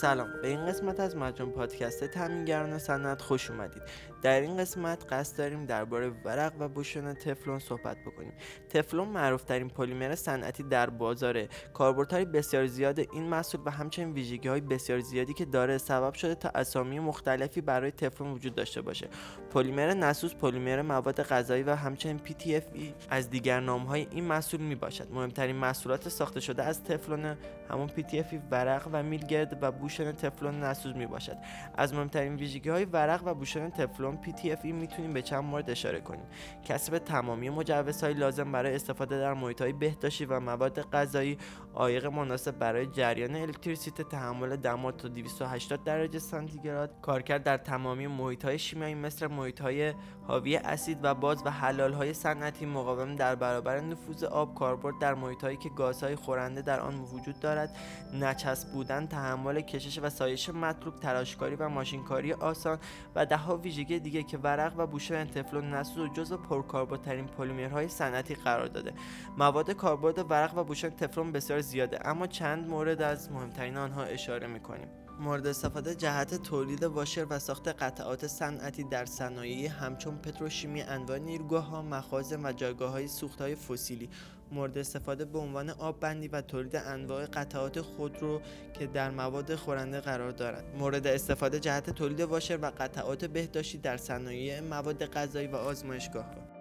سلام. به این قسمت از مجموع پادکست تامینگران صنعت خوش اومدید. در این قسمت قصد داریم درباره ورق و بوشون تفلون صحبت بکنیم. تفلون معروف ترین پلیمر صنعتی در بازار کاربردهای بسیار زیاد این محصول و همچنین ویژگی های بسیار زیادی که داره سبب شده تا اسامی مختلفی برای تفلون وجود داشته باشه. پلیمر نسوس پلیمر مواد غذایی و همچنین PTFE از دیگر نام های این محصول می باشد مهمترین محصولات ساخته شده از تفلون همون PTFE ورق و میلگرد و بوشن تفلون نسوز می باشد از مهمترین ویژگی های ورق و بوشن تفلون PTFE می‌تونیم به چند مورد اشاره کنیم. کسب تمامی مجوزهای لازم برای استفاده در محیط های بهداشتی و مواد غذایی عایق مناسب برای جریان الکتریسیته تحمل دما تا 280 درجه سانتیگراد کارکرد در تمامی محیط های شیمیایی مثل محیط های حاوی اسید و باز و حلال های صنعتی مقاوم در برابر نفوذ آب کاربرد در محیط هایی که گازهای خورنده در آن وجود دارد نچسب بودن تحمل کشش و سایش مطلوب تراشکاری و ماشینکاری آسان و دهها ویژگی دیگه که ورق و بوشهر تفلون نسوز جزو پرکاربردترین پلیمرهای صنعتی قرار داده. مواد کاربرد ورق و بوشهر تفلون بسیار زیاده اما چند مورد از مهمترین آنها اشاره می‌کنیم. مورد استفاده جهت تولید واشر و ساخت قطعات صنعتی در صنایع همچون پتروشیمی انواع نیروگاه ها مخازن و جایگاه های سوخت های فسیلی. مورد استفاده به عنوان آب بندی و تولید انواع قطعات خودرو که در مواد خورنده قرار دارد. مورد استفاده جهت تولید واشر و قطعات بهداشتی در صنایع مواد غذایی و آزمایشگاه